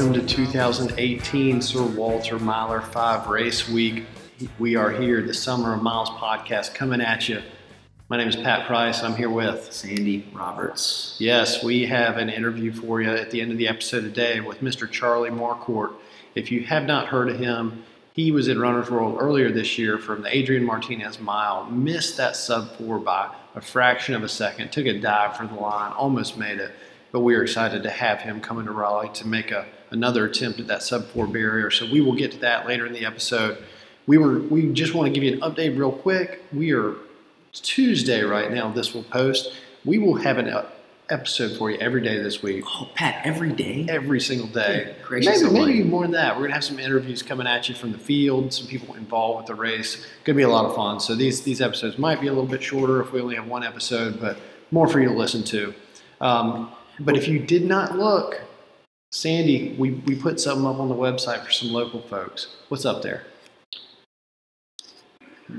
Welcome to 2018 Sir Walter Miler 5 Race Week. We are here, the Summer of Miles podcast, coming at you. My name is Pat Price. I'm here with Sandy Roberts. Yes, we have an interview for you at the end of the episode today with Mr. Charlie Marquardt. If you have not heard of him, he was in Runner's World earlier this year from the Adrian Martinez mile, missed that sub four by a fraction of a second, took a dive for the line, almost made it. But we are excited to have him coming to Raleigh to make a, another attempt at that sub four barrier. So we will get to that later in the episode. We were we just want to give you an update real quick. We are Tuesday right now. This will post. We will have an uh, episode for you every day this week. Oh, Pat, every day? Every single day. Maybe, maybe more than that. We're gonna have some interviews coming at you from the field, some people involved with the race. Gonna be a lot of fun. So these these episodes might be a little bit shorter if we only have one episode, but more for you to listen to. Um, but if you did not look, Sandy, we, we put something up on the website for some local folks. What's up there?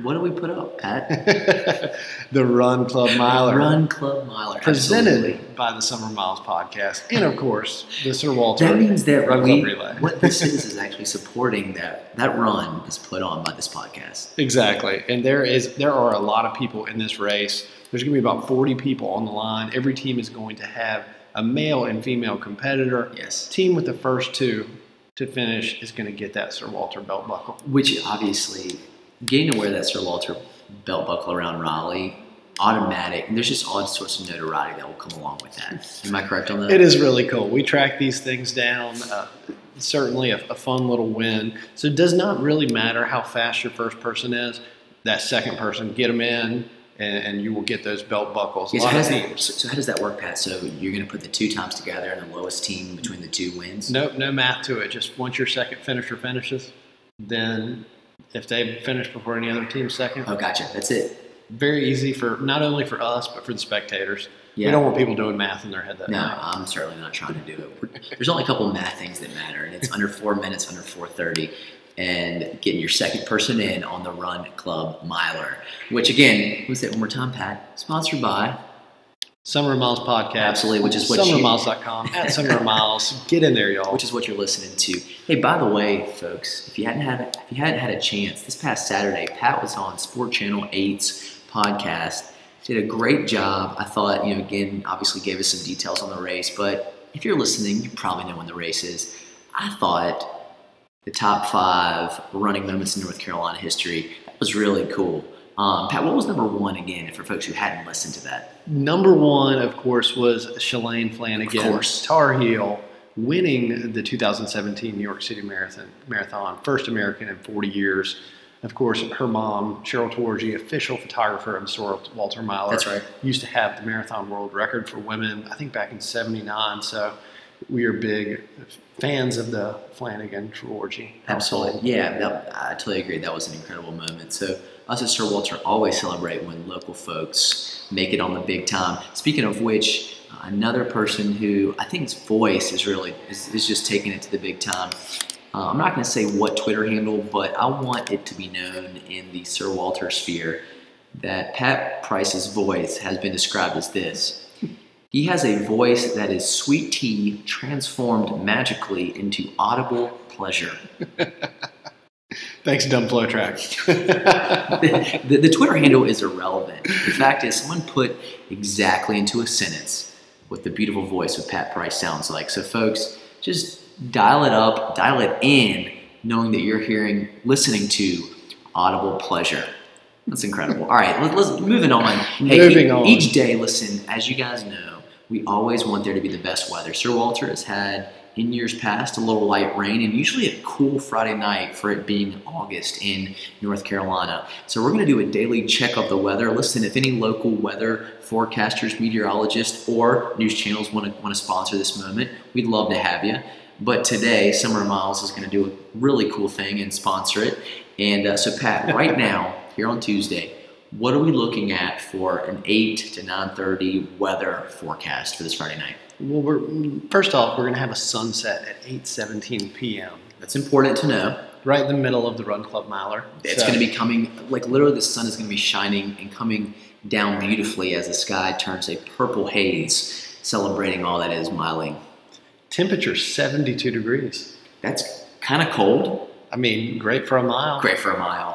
What do we put up, Pat? the Run Club Miler. Run Club Miler. presented Absolutely. by the Summer Miles podcast, and of course the Sir Walter. That means that Run we, Club Relay. what this is is actually supporting that that run is put on by this podcast. Exactly, and there is there are a lot of people in this race. There's going to be about 40 people on the line. Every team is going to have a male and female competitor. Yes. Team with the first two to finish is going to get that Sir Walter belt buckle. Which obviously, getting to wear that Sir Walter belt buckle around Raleigh, automatic. And there's just all sorts of notoriety that will come along with that. Am I correct on that? It is really cool. We track these things down. Uh, certainly a, a fun little win. So it does not really matter how fast your first person is. That second person, get them in, and, and you will get those belt buckles. Yeah, so, how does that, so, how does that work, Pat? So you're going to put the two times together, and the lowest team between the two wins. No, no math to it. Just once your second finisher finishes, then if they finish before any other team second, Oh, gotcha. That's it. very easy for not only for us but for the spectators. Yeah. We don't want people doing math in their head that No, night. I'm certainly not trying to do it. There's only a couple of math things that matter, and it's under four minutes, under 4:30, and getting your second person in on the Run Club Miler. Which again, let's say it one more time, Pat. Sponsored by Summer Miles podcast, Absolutely, which is what summermiles.com at Summer Miles. Get in there, y'all. which is what you're listening to. Hey, by the way, folks, if you hadn't had if you hadn't had a chance, this past Saturday, Pat was on Sport Channel 8's podcast. Did a great job. I thought, you know, again, obviously gave us some details on the race, but if you're listening, you probably know when the race is. I thought the top five running moments in North Carolina history. That was really cool. Um, Pat, what was number one again for folks who hadn't listened to that? Number one, of course, was Shalane Flanagan, Of course. Tar Heel, winning the 2017 New York City Marathon. Marathon, first American in 40 years. Of course, her mom, Cheryl Treworgy, official photographer of Sir Walter Miler, That's right. used to have the marathon world record for women. I think back in '79. So we are big fans of the Flanagan Treworgy. Absolutely. Yeah, that, I totally agree. That was an incredible moment. So, us at Sir Walter always celebrate when local folks make it on the big time. Speaking of which, another person who I think his voice is really is, is just taking it to the big time. Uh, I'm not going to say what Twitter handle, but I want it to be known in the Sir Walter sphere that Pat Price's voice has been described as this. He has a voice that is sweet tea transformed magically into audible pleasure. Thanks, Dumb Flow Track. the, the, the Twitter handle is irrelevant. The fact is, someone put exactly into a sentence what the beautiful voice of Pat Price sounds like. So, folks, just dial it up, dial it in, knowing that you're hearing, listening to audible pleasure. That's incredible. All right, let, let's moving on. Hey, Moving e- on. Each day, listen, as you guys know, we always want there to be the best weather. Sir Walter has had in years past a little light rain and usually a cool Friday night for it being August in North Carolina. So we're going to do a daily check of the weather. Listen, if any local weather forecasters, meteorologists, or news channels want to want to sponsor this moment, we'd love to have you. But today, Summer Miles is going to do a really cool thing and sponsor it. And uh, so, Pat, right now here on Tuesday, what are we looking at for an 8 to 9:30 weather forecast for this Friday night? Well, we're first off, we're going to have a sunset at 8:17 p.m. That's important to know. right in the middle of the Run Club Miler. It's So- going to be coming, like literally, the sun is going to be shining and coming down beautifully as the sky turns a purple haze, celebrating all that is miling. Temperature 72 degrees. That's kind of cold. I mean, great for a mile. Great for a mile.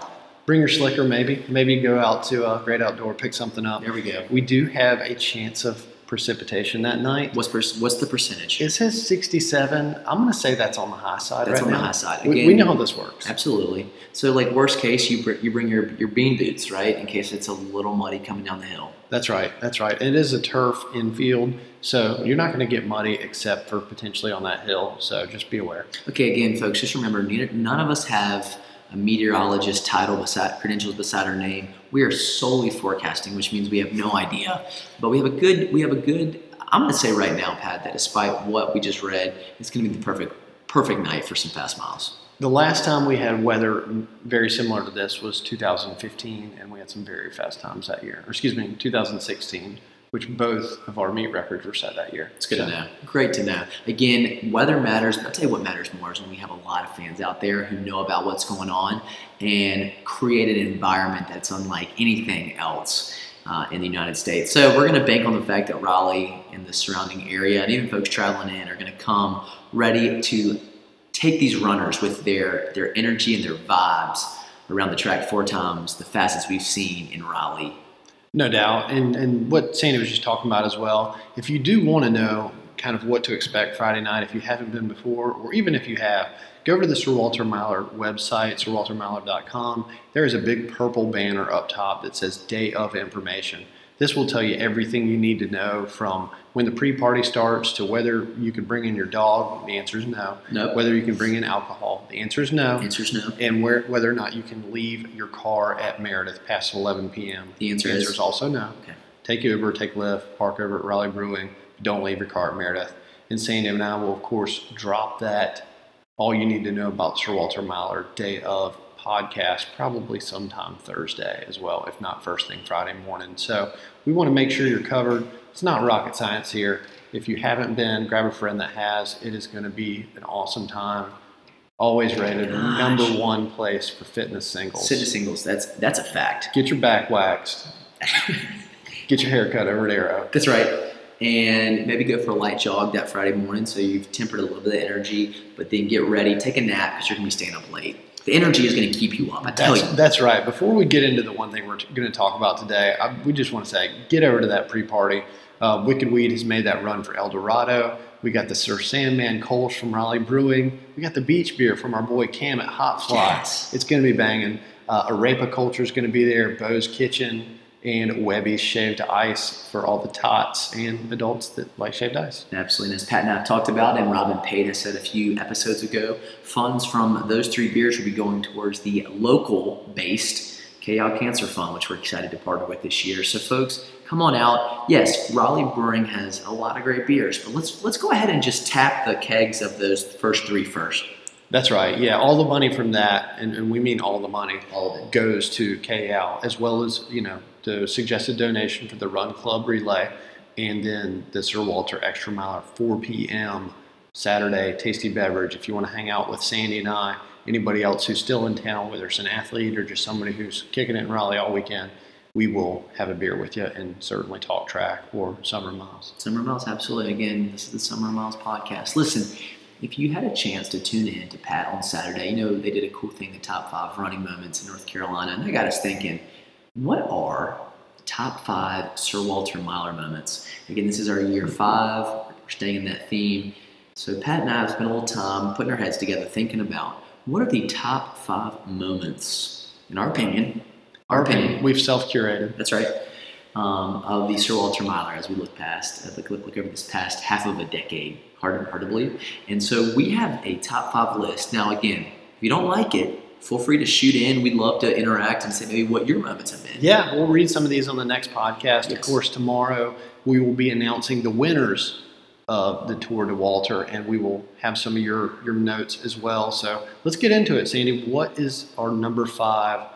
Bring your slicker, maybe. Maybe go out to a great outdoor, pick something up. There we go. We do have a chance of precipitation that night. What's per- what's the percentage? It says 67. I'm going to say that's on the high side That's right on the high side. We, we know how this works. Absolutely. So, like worst case, you br- you bring your your bean boots, right, in case it's a little muddy coming down the hill. That's right. That's right. It is a turf infield, so you're not going to get muddy except for potentially on that hill. So just be aware. Okay, again, folks, just remember, none of us have a meteorologist title beside credentials beside our name. We are solely forecasting, which means we have no idea. But we have a good, we have a good. I'm to say right now, Pat, that despite what we just read, it's to be the perfect, perfect night for some fast miles. The last time we had weather very similar to this was 2015, and we had some very fast times that year. Or excuse me, 2016, which both of our meet records were set that year. It's good So, to know. Great to know. Again, weather matters, but I'll tell you what matters more is when we have a lot of fans out there who know about what's going on and create an environment that's unlike anything else uh, in the United States. So we're going to bank on the fact that Raleigh and the surrounding area and even folks traveling in are going to come ready to take these runners with their their energy and their vibes around the track four times the fastest we've seen in Raleigh No doubt. And, and what Sandy was just talking about as well, if you do want to know kind of what to expect Friday night, if you haven't been before, or even if you have, go over to the Sir Walter Miler website, sirwaltermiler.com. There is a big purple banner up top that says Day of Information. This will tell you everything you need to know from when the pre party starts to whether you can bring in your dog. The answer is no. Nope. Whether you can bring in alcohol. The answer is no. answer's no And where, whether or not you can leave your car at Meredith past 11 p.m. The answer the answer is- is also no. Okay. Take Uber, take Lyft, park over at Raleigh Brewing. Don't leave your car at Meredith. And Sandy and I will, of course, drop that all you need to know about Sir Walter Miler day of podcast probably sometime Thursday as well, if not first thing Friday morning. So we want to make sure you're covered. It's not rocket science here. If you haven't been, grab a friend that has. It is going to be an awesome time. Always oh rated Gosh. number one place for fitness singles. To singles. That's that's a fact. Get your back waxed. Get your hair cut over at Arrow. That's right. And maybe go for a light jog that Friday morning so you've tempered a little bit of energy, but then get ready, take a nap because you're going to be staying up late. The energy is going to keep you up, I tell That's, you. that's right. Before we get into the one thing we're going to talk about today, I, we just want to say get over to that pre party. Uh, Wicked Weed has made that run for El Dorado. We got the Sir Sandman Coles from Raleigh Brewing. We got the beach beer from our boy Cam at Hot Fly. Yes. It's going to be banging. Uh, Arepa Culture is going to be there. Bo's Kitchen and Webby's Shaved Ice for all the tots and adults that like shaved ice. Absolutely. And as Pat and I have talked about, and Robin Pate has said a few episodes ago, funds from those three beers will be going towards the local based Kay Yow Cancer Fund, which we're excited to partner with this year. So, folks, come on out. Yes, Raleigh Brewing has a lot of great beers, but let's let's go ahead and just tap the kegs of those first three first. That's right. Yeah, all the money from that, and, and we mean all the money, All of it. goes to Kay Yow, as well as you know the suggested donation for the Run Club relay, and then the Sir Walter Extra Mile at 4 p.m. Saturday tasty beverage. If you want to hang out with Sandy and I, anybody else who's still in town, whether it's an athlete or just somebody who's kicking it in Raleigh all weekend, we will have a beer with you and certainly talk track or summer miles. Summer Miles, absolutely. Again, this is the Summer Miles podcast. Listen, if you had a chance to tune in to Pat on Saturday, you know they did a cool thing, the top five running moments in North Carolina, and that got us thinking, what are the top five Sir Walter Miler moments? Again, this is our year five. We're staying in that theme. So Pat and I have spent a little time putting our heads together, thinking about what are the top five moments, in our opinion, our opinion, We've self curated. that's right. Um, of the Sir Walter Miler as we look past, look, look, look over this past half of a decade. Hard, hard to believe. And so we have a top five list. Now, again, if you don't like it, feel free to shoot in. We'd love to interact and say maybe what your moments have been. Yeah, we'll read some of these on the next podcast. Of course, tomorrow we will be announcing the winners of the Tour de Walter, and we will have some of your, your notes as well. So let's get into it, Sandy. What is our number five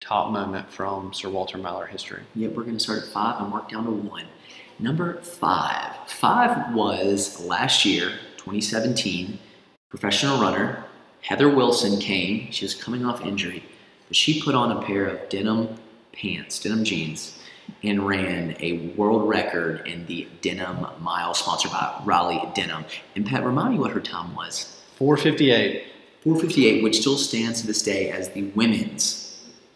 top moment from Sir Walter Miler history? Yep, we're going to start at five and work down to one. Number five. Five was last year, 2017, professional runner. Heather Wilson came. She was coming off injury, but she put on a pair of denim pants, denim jeans, and ran a world record in the Denim Mile, sponsored by Raleigh Denim. And Pat, remind me what her time was. 458. 458, which still stands to this day as the women's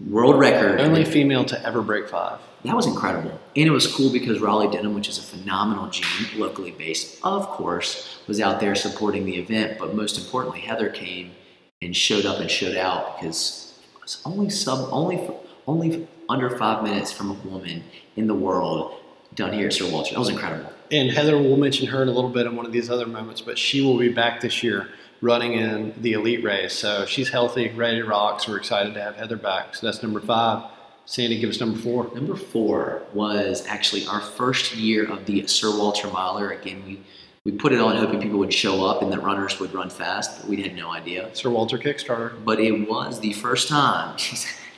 world record. Only female to ever break five. That was incredible. And it was cool because Raleigh Denim, which is a phenomenal gym, locally based, of course, was out there supporting the event. But most importantly, Heather came and showed up and showed out because it was only sub only only under five minutes from a woman in the world done here at Sir Walter. That was incredible. And Heather, we'll mention her in a little bit in one of these other moments, but she will be back this year running in the elite race. So she's healthy, ready to rock. So we're excited to have Heather back. So that's number five. Sandy, give us number four. Number four was actually our first year of the Sir Walter Miler. Again, we we put it on hoping people would show up and that runners would run fast, but we had no idea. Sir Walter Kickstarter. But it was the first time.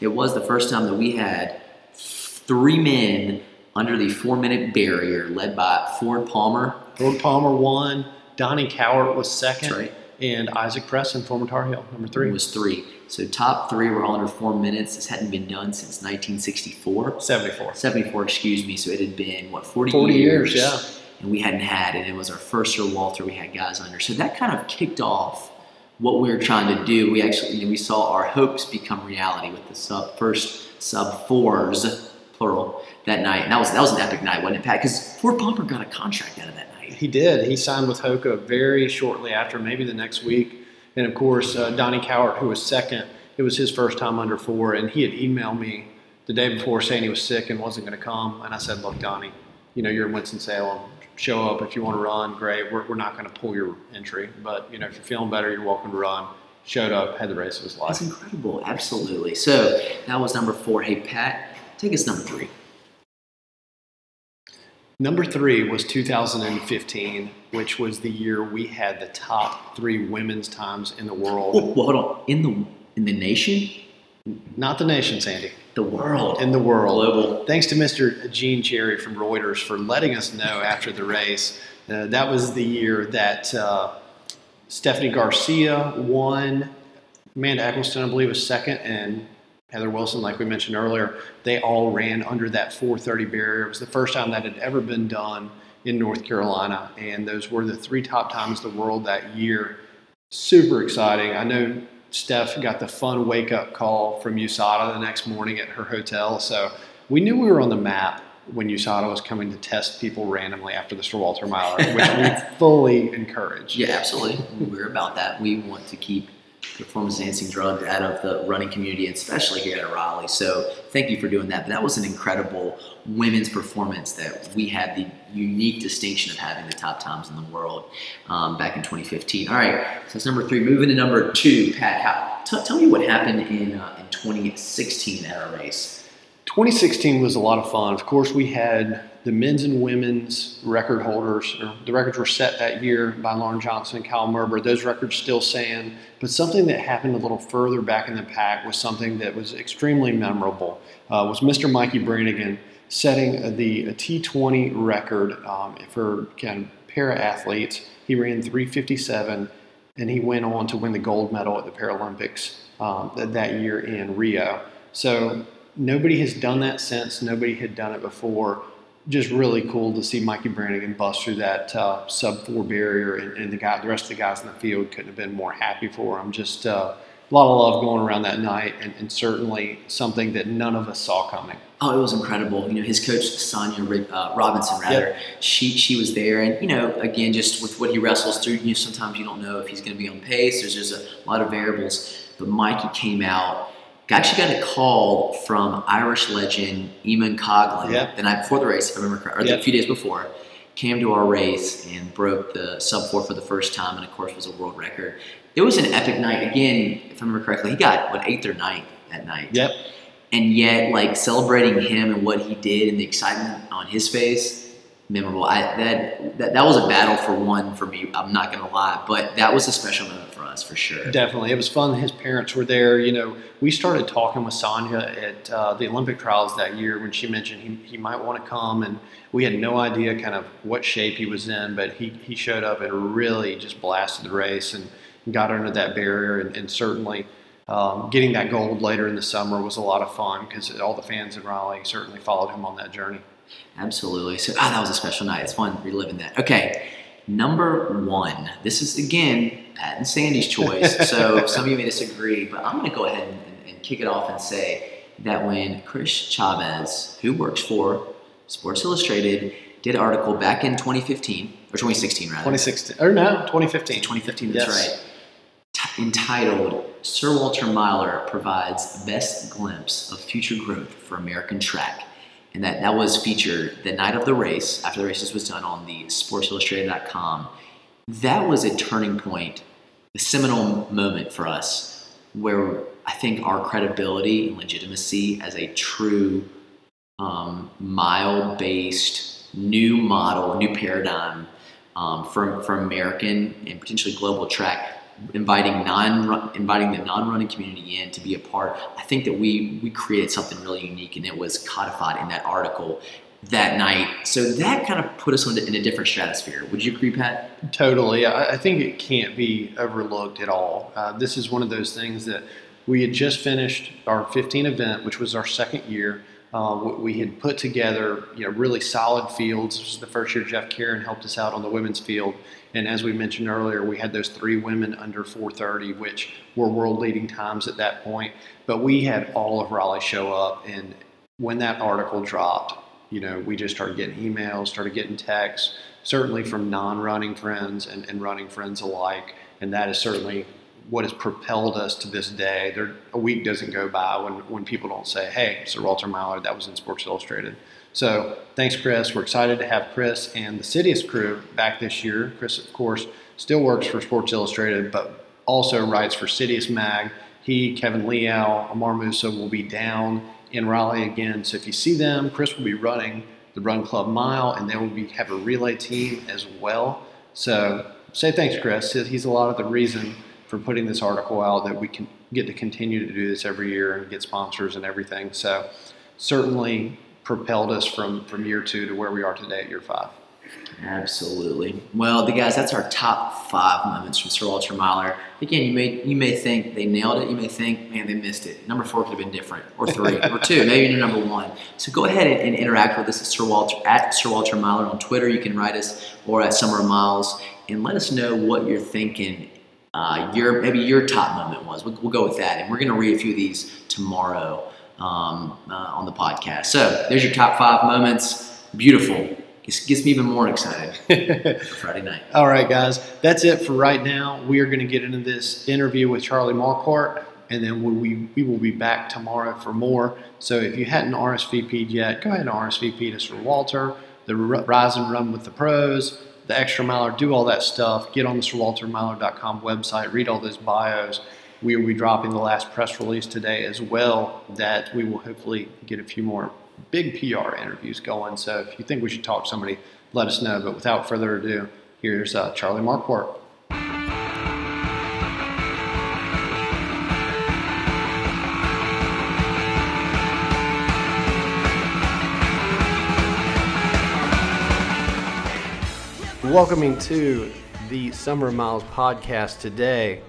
It was the first time that we had three men under the four-minute barrier, led by Ford Palmer. Ford Palmer won. Donnie Cowart was second. That's right. And Isaac Presson, former Tar Heel, number three. It was three. So top three were all under four minutes. This hadn't been done since 1964. 74. 74, excuse me. So it had been, what, 40, 40 years, yeah. And we hadn't had, and it was our first Sir Walter we had guys under. So that kind of kicked off what we were trying to do. We actually, you know, we saw our hopes become reality with the sub first sub fours, plural, that night. And that was, that was an epic night, wasn't it, Pat? Because Ford Palmer got a contract out of that night. He did. He signed with Hoka very shortly after, maybe the next week. And of course, uh, Donnie Cowart, who was second, it was his first time under four, and he had emailed me the day before saying he was sick and wasn't going to come. And I said, "Look, Donnie, you know you're in Winston Salem. Show up if you want to run. Great. We're, we're not going to pull your entry, but you know if you're feeling better, you're welcome to run." Showed up, had the race of his life. That's incredible. Absolutely. So that was number four. Hey, Pat, take us number three. Number three was 2015, which was the year we had the top three women's times in the world. Oh, well, hold on. In the in the nation, Not the nation, Sandy. the world, In the world. global. Thanks to Mr. Gene Cherry from Reuters for letting us know after the race. Uh, that was the year that uh, Stephanie Garcia won. Amanda Eccleston, I believe, was second, and Heather Wilson, like we mentioned earlier, they all ran under that 430 barrier. It was the first time that had ever been done in North Carolina, and those were the three top times in the world that year. Super exciting. I know Steph got the fun wake up call from USADA the next morning at her hotel, so we knew we were on the map when USADA was coming to test people randomly after the Sir Walter Miler, which we fully encourage. Yeah, absolutely. We're about that. We want to keep performance enhancing drugs out of the running community, and especially here at Raleigh. So thank you for doing that. But that was an incredible women's performance that we had the unique distinction of having the top times in the world um, back in 2015. All right, so that's number three. Moving to number two, Pat. How, t- tell me what happened in uh, in 2016 at our race. 2016 was a lot of fun. Of course, we had the men's and women's record holders. The records were set that year by Lauren Johnson and Kyle Merber. Those records still stand. But something that happened a little further back in the pack was something that was extremely memorable. Uh, was Mr. Mikey Brannigan setting the a T20 record um, for kind of para athletes. He ran 357, and he went on to win the gold medal at the Paralympics um, that year in Rio. So nobody has done that since. Nobody had done it before. Just really cool to see Mikey Brannigan bust through that uh, sub four barrier, and, and the guy, the rest of the guys in the field couldn't have been more happy for him. Just uh, a lot of love going around that night, and, and certainly something that none of us saw coming. Oh, it was incredible. You know, his coach Sonia uh, Robinson, rather, she she was there, and you know, again, just with what he wrestles through, you know, sometimes you don't know if he's going to be on pace. There's just a lot of variables. But Mikey came out. I actually, got a call from Irish legend Eamonn Coghlan Yep. the night before the race, if I remember correctly, or Yep. a few days before. Came to our race and broke the sub four for the first time, and of course was a world record. It was an epic night. Again, if I remember correctly, he got what eighth or ninth that night Yep. and yet like celebrating him and what he did and the excitement on his face memorable i that that, that was a battle for one for me i'm not gonna lie but that was a special moment for us for sure Definitely. It was fun. His parents were there. You know, we started talking with Sonia at uh, the Olympic trials that year when she mentioned he, he might want to come. And we had no idea kind of what shape he was in, but he, he showed up and really just blasted the race and got under that barrier. And, and certainly um, getting that gold later in the summer was a lot of fun because all the fans in Raleigh certainly followed him on that journey. Absolutely. So, ah, that was a special night. It's fun reliving that. Okay, number one. This is again Pat and Sandy's choice. so some of you may disagree, but I'm going to go ahead and, and, and kick it off and say that when Chris Chavez, who works for Sports Illustrated, did an article back in 2015 or 2016 rather. 2016 or no 2015. 2015. That's Yes. right. T- entitled "Sir Walter Miler provides best glimpse of future growth for American track," and that that was featured the night of the race after the races was done on the SportsIllustrated.com. That was a turning point, a seminal moment for us, where I think our credibility and legitimacy as a true um, mile-based new model, new paradigm um, for, for American and potentially global track, inviting non inviting the non-running community in to be a part. I think that we we created something really unique, and it was codified in that article that night. So that kind of put us in a, different stratosphere. Would you agree, Pat? Totally. I, I think it can't be overlooked at all. Uh, this is one of those things that we had just finished our 15 event, which was our second year. Uh, we had put together, you know, really solid fields. This was the first year Jeff Karen helped us out on the women's field, and as we mentioned earlier, we had those three women under 430, which were world leading times at that point. But we had all of Raleigh show up, and when that article dropped, you know, we just started getting emails, started getting texts, certainly from non-running friends and, and running friends alike, and that is certainly what has propelled us to this day. There, a week doesn't go by when, when people don't say, "Hey, Sir Walter Miler, that was in Sports Illustrated." So, thanks, Chris. We're excited to have Chris and the Citius crew back this year. Chris, of course, still works for Sports Illustrated, but also writes for Citius Mag. He, Kevin Liao, Ammar Moussa will be down in Raleigh again. So if you see them, Chris will be running the Run Club Mile, and they will be have a relay team as well. So say thanks, Chris. He's a lot of the reason for putting this article out that we can get to continue to do this every year and get sponsors and everything. So certainly propelled us from from year two to where we are today at year five. Absolutely. Well, the guys, that's our top five moments from Sir Walter Miler. Again, you may you may think they nailed it. You may think, man, they missed it. Number four could have been different, or three, or two, maybe even number one. So go ahead and, and interact with us at Sir Walter at Sir Walter Miler on Twitter. You can write us or at Summer Miles and let us know what you're thinking. Uh, your maybe your top moment was. We'll, we'll go with that, and we're going to read a few of these tomorrow um, uh, on the podcast. So there's your top five moments. Beautiful. Gets, gets me even more excited for Friday night. All right, guys, that's it for right now. We are going to get into this interview with Charlie Marquardt, and then we, we, we will be back tomorrow for more. So if you hadn't RSVP'd yet, go ahead and RSVP to for Walter, the Rise and Run with the Pros, the Extra Miler, do all that stuff. Get on the SirWalterMiler.com website, read all those bios. We will be dropping the last press release today as well, that we will hopefully get a few more big PR interviews going. So if you think we should talk to somebody, let us know. But without further ado, here's uh, Charlie Marquardt. Welcoming to the Summer Miles podcast today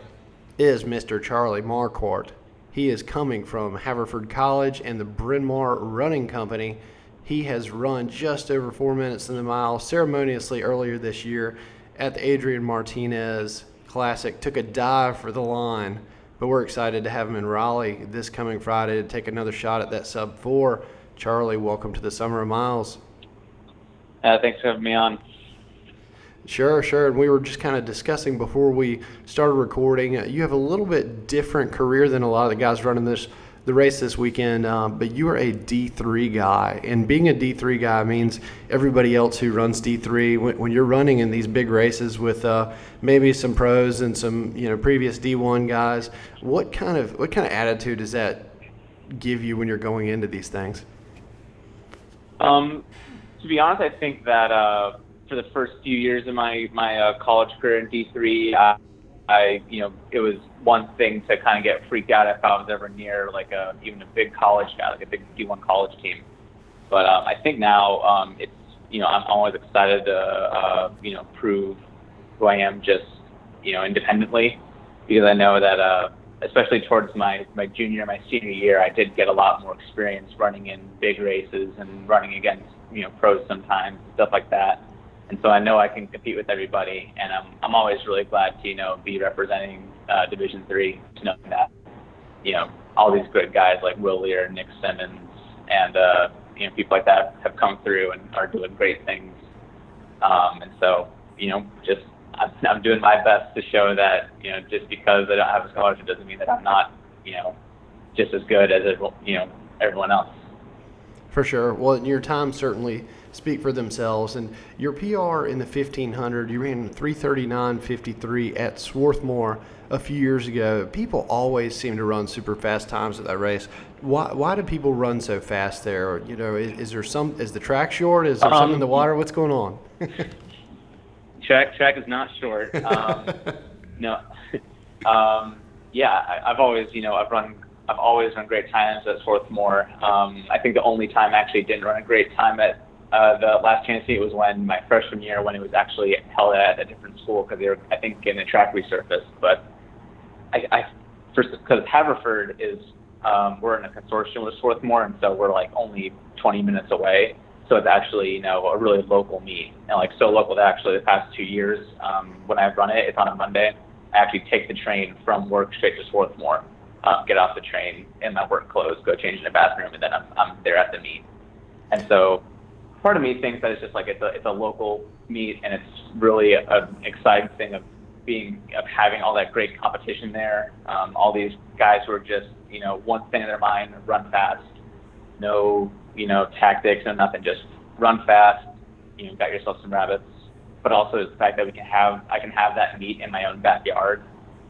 is Mr. Charlie Marquardt. He is coming from Haverford College and the Bryn Mawr Running Company. He has run just over four minutes in the mile ceremoniously earlier this year at the Adrian Martinez Classic. Took a dive for the line, but we're excited to have him in Raleigh this coming Friday to take another shot at that sub four. Charlie, welcome to the Summer of Miles. Uh, thanks for having me on. Sure, sure. And we were just kind of discussing before we started recording. Uh, you have a little bit different career than a lot of the guys running this the race this weekend, um, but you are a D3 guy, and being a D3 guy means everybody else who runs D3. When, when you're running in these big races with uh, maybe some pros and some you know previous D1 guys, what kind of what kind of attitude does that give you when you're going into these things? Um, to be honest, I think that uh, for the first few years of my my uh, college career in D3, I, I you know it was one thing to kind of get freaked out if I was ever near like a even a big college guy, like a big D1 college team. But um, I think now um, it's you know I'm always excited to uh, you know prove who I am just you know independently because I know that uh, especially towards my my junior and my senior year, I did get a lot more experience running in big races and running against you know pros sometimes stuff like that. And so I know I can compete with everybody, and I'm I'm always really glad to you know be representing uh, Division Three, knowing that you know all these good guys like Will Leer, Nick Symmonds, and uh, you know people like that have come through and are doing great things. Um, and so you know just I'm, I'm doing my best to show that you know just because I don't have a scholarship doesn't mean that I'm not you know just as good as you know everyone else. For sure. Well, in your time certainly speak for themselves. And your PR in the 1500, you ran 339.53 at Swarthmore a few years ago. People always seem to run super fast times at that race. Why, why do people run so fast there? You know, is, is there some, is the track short? Is there um, something in the water? What's going on? track, track is not short. Um, no. um, yeah, I, I've always, you know, I've run I've always run great times at Swarthmore. Um, I think the only time I actually didn't run a great time at uh, the last chance meet was when my freshman year, when it was actually held at a different school because they were, I think, getting the track resurfaced. But I, I first because Haverford is, um, we're in a consortium with Swarthmore, and so we're like only 20 minutes away. So it's actually, you know, a really local meet, and like so local that actually the past two years, um, when I've run it, it's on a Monday. I actually take the train from work straight to Swarthmore, um, get off the train in my work clothes, go change in the bathroom, and then I'm, I'm there at the meet. And so part of me thinks that it's just like it's a it's a local meet and it's really an exciting thing of being of having all that great competition there. Um, all these guys who are just you know one thing in their mind, run fast, no you know tactics, no nothing, just run fast. You know, got yourself some rabbits. But also the fact that we can have I can have that meet in my own backyard.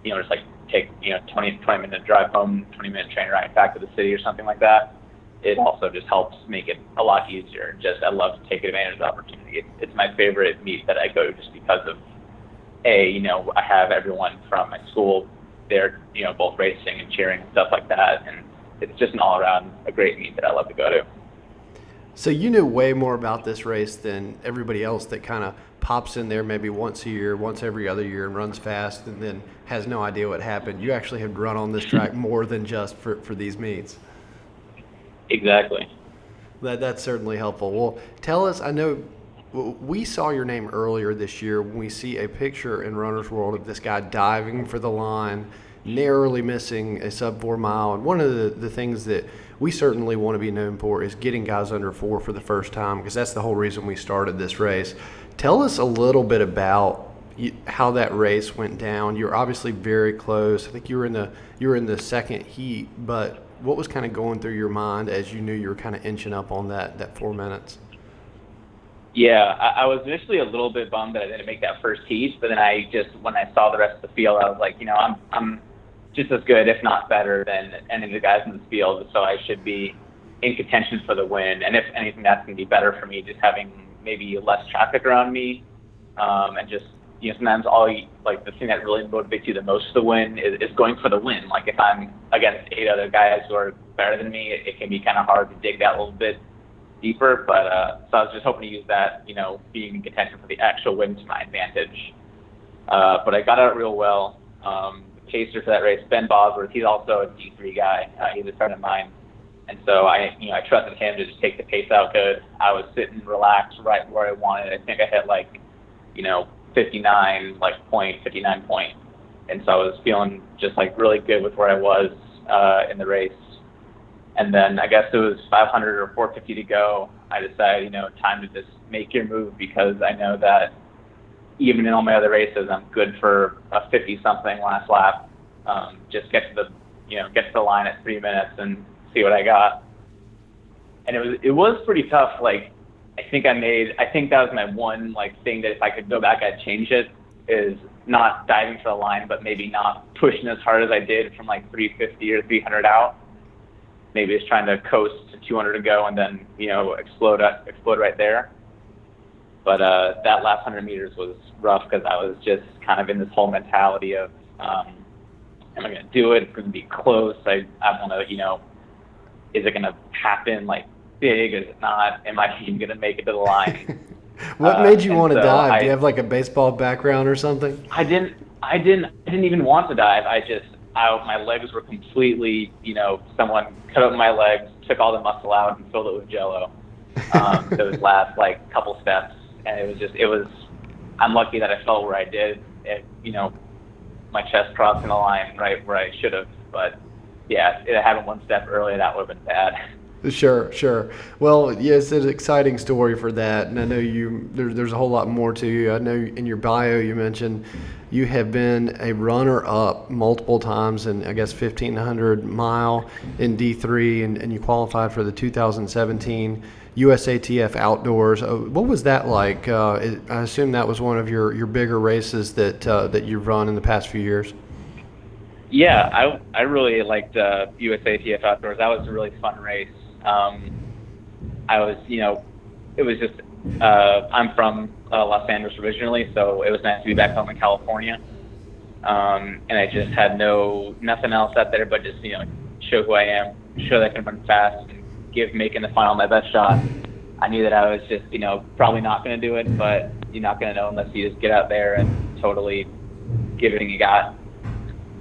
You know, just like take you know 20 20 minute drive home, 20 minute train ride back to the city or something like that it also just helps make it a lot easier. Just I love to take advantage of the opportunity. It's, it's my favorite meet that I go to just because of a you know I have everyone from my school there, you know, both racing and cheering and stuff like that, and it's just an all around a great meet that I love to go to. So you know way more about this race than everybody else that kind of pops in there maybe once a year, once every other year, and runs fast, and then has no idea what happened. You actually have run on this track more than just for, for these meets. Exactly. That that's certainly helpful. Well, tell us. I know we saw your name earlier this year when we see a picture in Runner's World of this guy diving for the line, narrowly missing a sub four mile. And one of the, the things that we certainly want to be known for is getting guys under four for the first time because that's the whole reason we started this race. Tell us a little bit about how that race went down. You're obviously very close. I think you were in the you were in the second heat, but what was kind of going through your mind as you knew you were kind of inching up on that that four minutes? Yeah, I, I was initially a little bit bummed that I didn't make that first heat, but then I just when I saw the rest of the field, I was like, you know, I'm I'm just as good, if not better, than any of the guys in the field, so I should be in contention for the win. And if anything, that's going to be better for me, just having maybe less traffic around me, um, and just you know, sometimes all you, like the thing that really motivates you the most to win is, is going for the win. Like if I'm against eight other guys who are better than me, it, it can be kind of hard to dig that little bit deeper. But uh, so I was just hoping to use that, you know, being in contention for the actual win to my advantage. Uh, but I got out real well. Um, the chaser for that race, Ben Bosworth, he's also a D3 guy. Uh, he's a friend of mine. And so I, you know, I trusted him to just take the pace out good. I was sitting relaxed right where I wanted. I think I hit like, you know, 59 like point 59 point. And so i was feeling just like really good with where i was uh, in the race. And then i guess it was 500 or 450 to go. I decided you know time to just make your move because i know that even in all my other races i'm good for a 50 something last lap. Um, just get to the you know get to the line at three minutes and see what i got. And it was it was pretty tough like I think I made. I think that was my one like thing that if I could go back, I'd change it. Is not diving for the line, but maybe not pushing as hard as I did from like 350 or 300 out. Maybe just trying to coast to 200 to go and then you know explode explode right there. But uh, that last 100 meters was rough because I was just kind of in this whole mentality of, um, am I going to do it? It's going to be close. I I want to you know, is it going to happen? Like big? Is not? Am I even going to make it to the line? what uh, made you want to so dive? I, Do you have like a baseball background or something? I didn't. I didn't. I didn't even want to dive. I just I, My legs were completely, you know, someone cut open my legs, took all the muscle out, and filled it with Jello. Um, those last like couple steps, and it was just, it was. I'm lucky that I fell where I did. It, you know, my chest crossing the line right where I should have. But yeah, if I had one step earlier, that would have been bad. Sure, sure. Well, yes, it's an exciting story for that, and I know you. There, there's a whole lot more to you. I know in your bio you mentioned you have been a runner-up multiple times, and I guess 1500 mile in D3, and, and you qualified for the 2017 USATF Outdoors. Uh, what was that like? Uh, it, I assume that was one of your, your bigger races that uh, that you've run in the past few years. Yeah, I I really liked uh, USATF Outdoors. That was a really fun race. Um, I was, you know, it was just, uh, I'm from uh, Los Angeles originally, so it was nice to be back home in California. Um, and I just had no, nothing else out there but just, you know, show who I am, show that I can run fast, and give making the final my best shot. I knew that I was just, you know, probably not going to do it, but you're not going to know unless you just get out there and totally give everything you got.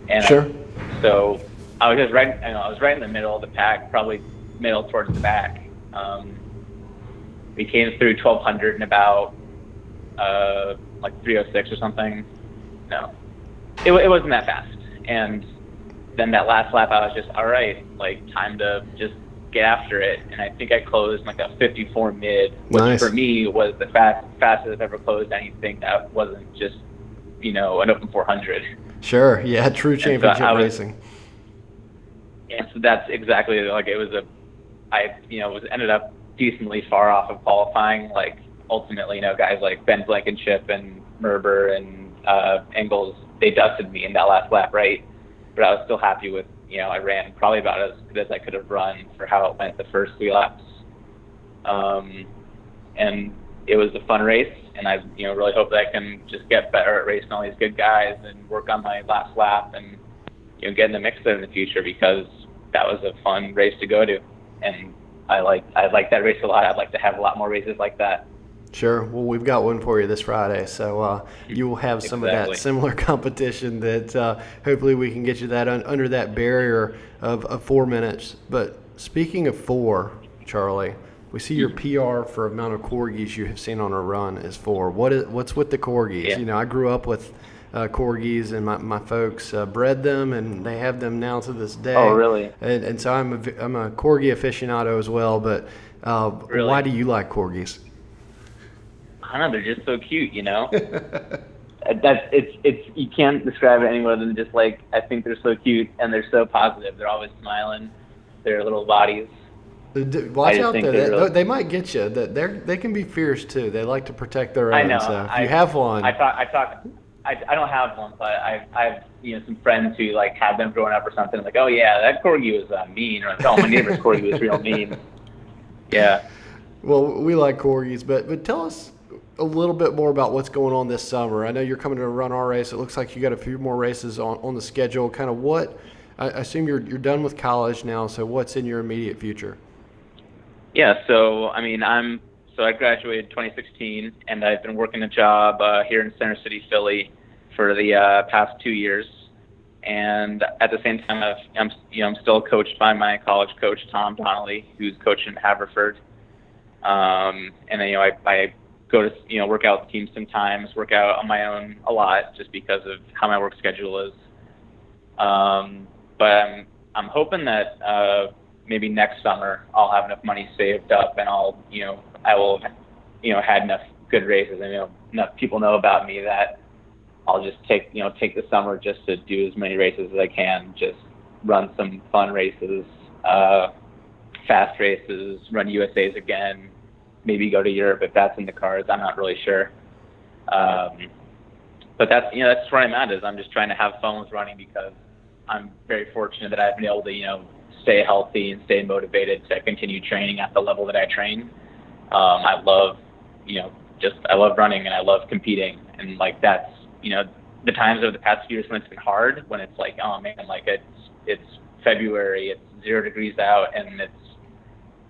And sure. I, so I was just right, you know, I was right in the middle of the pack, probably middle towards the back. Um, we came through 1200 in about uh, like 306 or something. No, it, it wasn't that fast. And then that last lap, I was just all right, like time to just get after it. And I think I closed like a 54 mid, which nice. for me was the fast fastest I've ever closed anything that wasn't just you know an open 400. Sure. Yeah. True championship so was, racing. Yeah. So that's exactly like it was a I you know was ended up decently far off of qualifying. Like ultimately, you know, guys like Ben Blankenship and Merber and uh, Engels, they dusted me in that last lap, right? But I was still happy with you know I ran probably about as good as I could have run for how it went the first three laps. Um, and it was a fun race, and I you know really hope that I can just get better at racing all these good guys and work on my last lap and you know get in the mix there in the future because that was a fun race to go to and I like I like that race a lot. I'd like to have a lot more races like that. Sure. Well, we've got one for you this Friday, so uh, you will have some exactly. of that similar competition. That uh, hopefully we can get you that un- under that barrier of, of, four minutes. But speaking of four, Charlie, we see your PR for amount of corgis you have seen on a run is four. What is what's with the corgis? Yeah. You know, I grew up with uh, corgis, and my, my folks uh, bred them, and they have them now to this day. Oh, really? And, and so I'm a, I'm a corgi aficionado as well. But uh, really? why do you like corgis? I don't know. They're just so cute, you know. That's it's it's you can't describe it any more than just like I think they're so cute and they're so positive. They're always smiling. Their little bodies. Watch out there. They, really, they, might get you. That They they can be fierce too. They like to protect their own. I know. So if I, you have one, I talk. I talk. I, I don't have one, but I I have you know some friends who like had them growing up or something. Like, oh yeah, that corgi was uh, mean, or like, oh my neighbor's corgi was real mean. Yeah. Well, we like corgis, but but tell us a little bit more about what's going on this summer. I know you're coming to run our race. It looks like you got a few more races on, on the schedule. Kind of what? I assume you're you're done with college now. So what's in your immediate future? Yeah. So I mean, I'm so I graduated 2016, and I've been working a job uh, here in Center City, Philly, for the uh, past two years. And at the same time, I've, I'm you know I'm still coached by my college coach Tom Donnelly, who's coaching Haverford. Um, and then you know I, I go to you know work out with the team sometimes, work out on my own a lot just because of how my work schedule is. Um, but I'm I'm hoping that uh, maybe next summer I'll have enough money saved up and I'll you know I will you know had enough good races and you know enough people know about me that I'll just take you know take the summer just to do as many races as I can, just run some fun races, uh, fast races, run USA's again, maybe go to Europe if that's in the cards. I'm not really sure. Um, but that's you know that's where I'm at is I'm just trying to have fun with running because I'm very fortunate that I've been able to you know stay healthy and stay motivated to continue training at the level that I train. Um, I love you know just I love running and I love competing and like that's you know the times over the past few years when it's been hard when it's like oh man like it's it's February it's zero degrees out and it's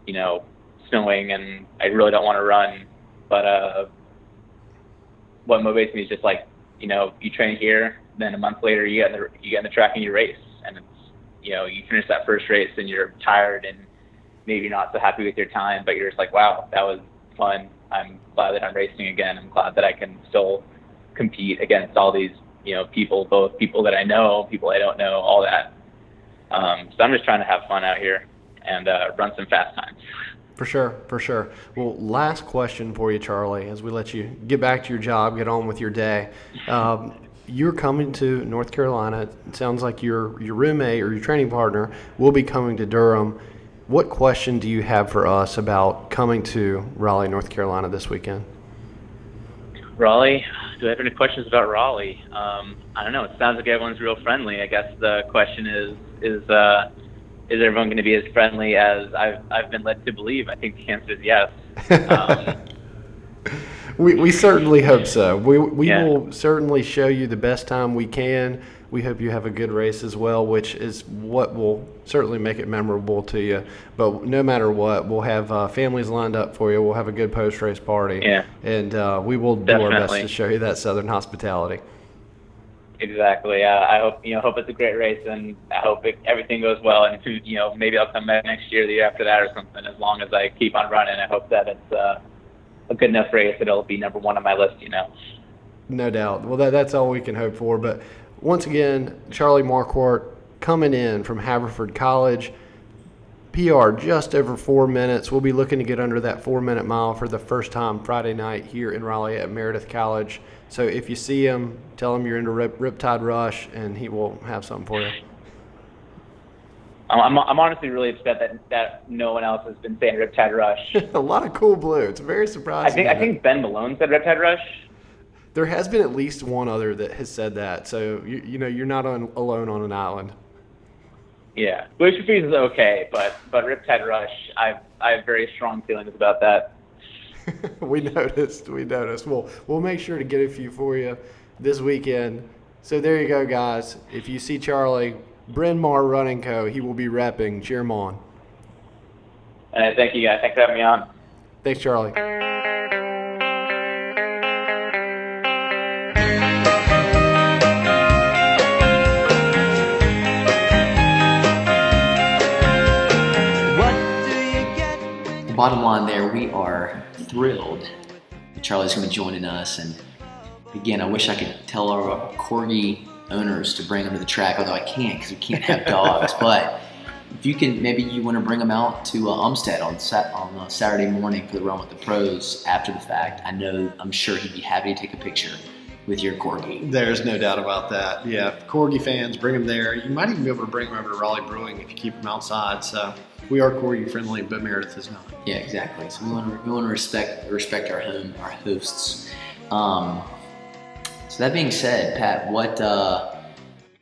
you know snowing and I really don't want to run. But uh, what motivates me is just like, you know, you train here, then a month later you get in the you get in the track and you race. and it's you know you finish that first race and you're tired and maybe not so happy with your time, but you're just like, wow, that was fun. I'm glad that I'm racing again. I'm glad that I can still compete against all these you know people, both people that I know, people I don't know, all that. Um, so I'm just trying to have fun out here and uh, run some fast times. For sure, for sure. Well, last question for you, Charlie, as we let you get back to your job, get on with your day. Um, you're coming to North Carolina. It sounds like your your roommate or your training partner will be coming to Durham. What question do you have for us about coming to Raleigh, North Carolina this weekend? Raleigh, do I have any questions about Raleigh? Um, I don't know. It sounds like everyone's real friendly. I guess the question is is uh, is everyone going to be as friendly as I've I've been led to believe? I think the answer is yes. Um, we, we certainly hope so. We, we yeah. will certainly show you the best time we can. We hope you have a good race as well, which is what will certainly make it memorable to you. But no matter what, we'll have uh, families lined up for you. We'll have a good post race party. Yeah. And uh, we will Definitely. do our best to show you that Southern hospitality. Exactly. Uh, I hope you know. Hope it's a great race, and I hope it, everything goes well. And if you know, maybe I'll come back next year, the year after that, or something. As long as I keep on running, I hope that it's uh, a good enough race that it'll be number one on my list. You know. No doubt. Well, that, that's all we can hope for. But once again, Charlie Marquardt coming in from Haverford College. PR just over four minutes. We'll be looking to get under that four minute mile for the first time Friday night here in Raleigh at Meredith College. So if you see him, tell him you're into Rip, Riptide Rush, and he will have something for you. I'm, I'm honestly really upset that, that no one else has been saying Riptide Rush. a lot of cool blue. It's very surprising. I think I think Ben Malone said Riptide Rush. There has been at least one other that has said that. So you, you know you're not on, alone on an island. Yeah, Glacier Freeze is okay, but but Riptide Rush, I've I have very strong feelings about that. we noticed. We noticed. We'll we'll make sure to get a few for you this weekend. So there you go, guys. If you see Charlie, Bryn Mawr Running Co., he will be repping. Cheer him on. Uh, thank you, guys. Thanks for having me on. Thanks, Charlie. bottom line there, we are thrilled that Charlie's going to be joining us. And again, I wish I could tell our corgi owners to bring them to the track, although I can't because we can't have dogs. but if you can, maybe you want to bring them out to uh, Umstead on sat- on uh, Saturday morning for the run with the pros after the fact. I know, I'm sure he'd be happy to take a picture with your corgi. There's no doubt about that. Yeah, corgi fans, bring them there. You might even be able to bring them over to Raleigh Brewing if you keep them outside. So we are corgi friendly, but Meredith is not. Yeah, exactly. So we want to we want to respect respect our home, our hosts. Um, so that being said, Pat, what uh,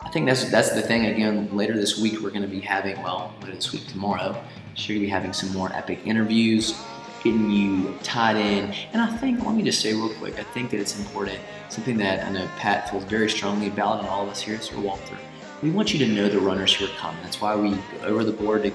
I think that's that's the thing. Again, later this week we're going to be having well, later this week tomorrow, sure to be having some more epic interviews getting you tied in. And I think, let me just say real quick, I think that it's important, something that I know Pat feels very strongly about, and all of us here Sir Walter. We want you to know the runners who are coming. That's why we go over the board to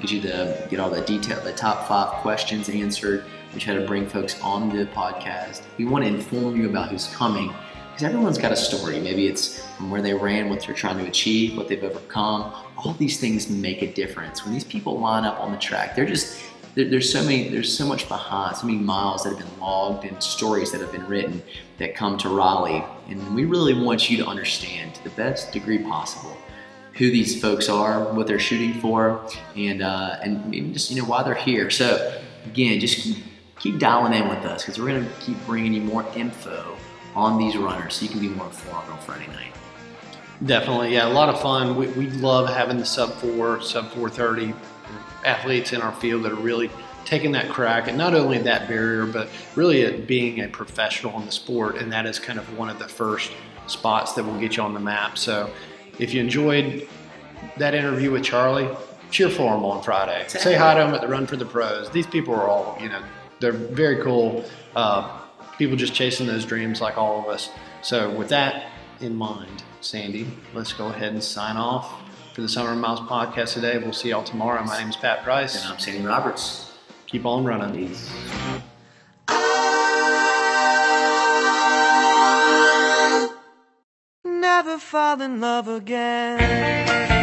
get you to get all the detail, the top five questions answered. We try to bring folks on the podcast. We want to inform you about who's coming because everyone's got a story. Maybe it's from where they ran, what they're trying to achieve, what they've overcome. All these things make a difference. When these people line up on the track, they're just there, there's so many, there's so much behind, so many miles that have been logged and stories that have been written that come to Raleigh. And we really want you to understand to the best degree possible who these folks are, what they're shooting for, and uh, and just you know why they're here. So again, just keep, keep dialing in with us because we're going to keep bringing you more info on these runners so you can be more informed on Friday night. Definitely, yeah, a lot of fun. We, we love having the sub four, sub four thirty athletes in our field that are really taking that crack and not only that barrier, but really it being a professional in the sport. And that is kind of one of the first spots that will get you on the map. So if you enjoyed that interview with Charlie, cheer for him on Friday. Say hi to him at the Run for the Pros. These people are all, you know, they're very cool. Uh, people just chasing those dreams like all of us. So with that in mind, Sandy, let's go ahead and sign off for the Summer Miles podcast today. We'll see y'all tomorrow. My name is Pat Price. And I'm Sandy Roberts. Keep on running. Peace. Never fall in love again.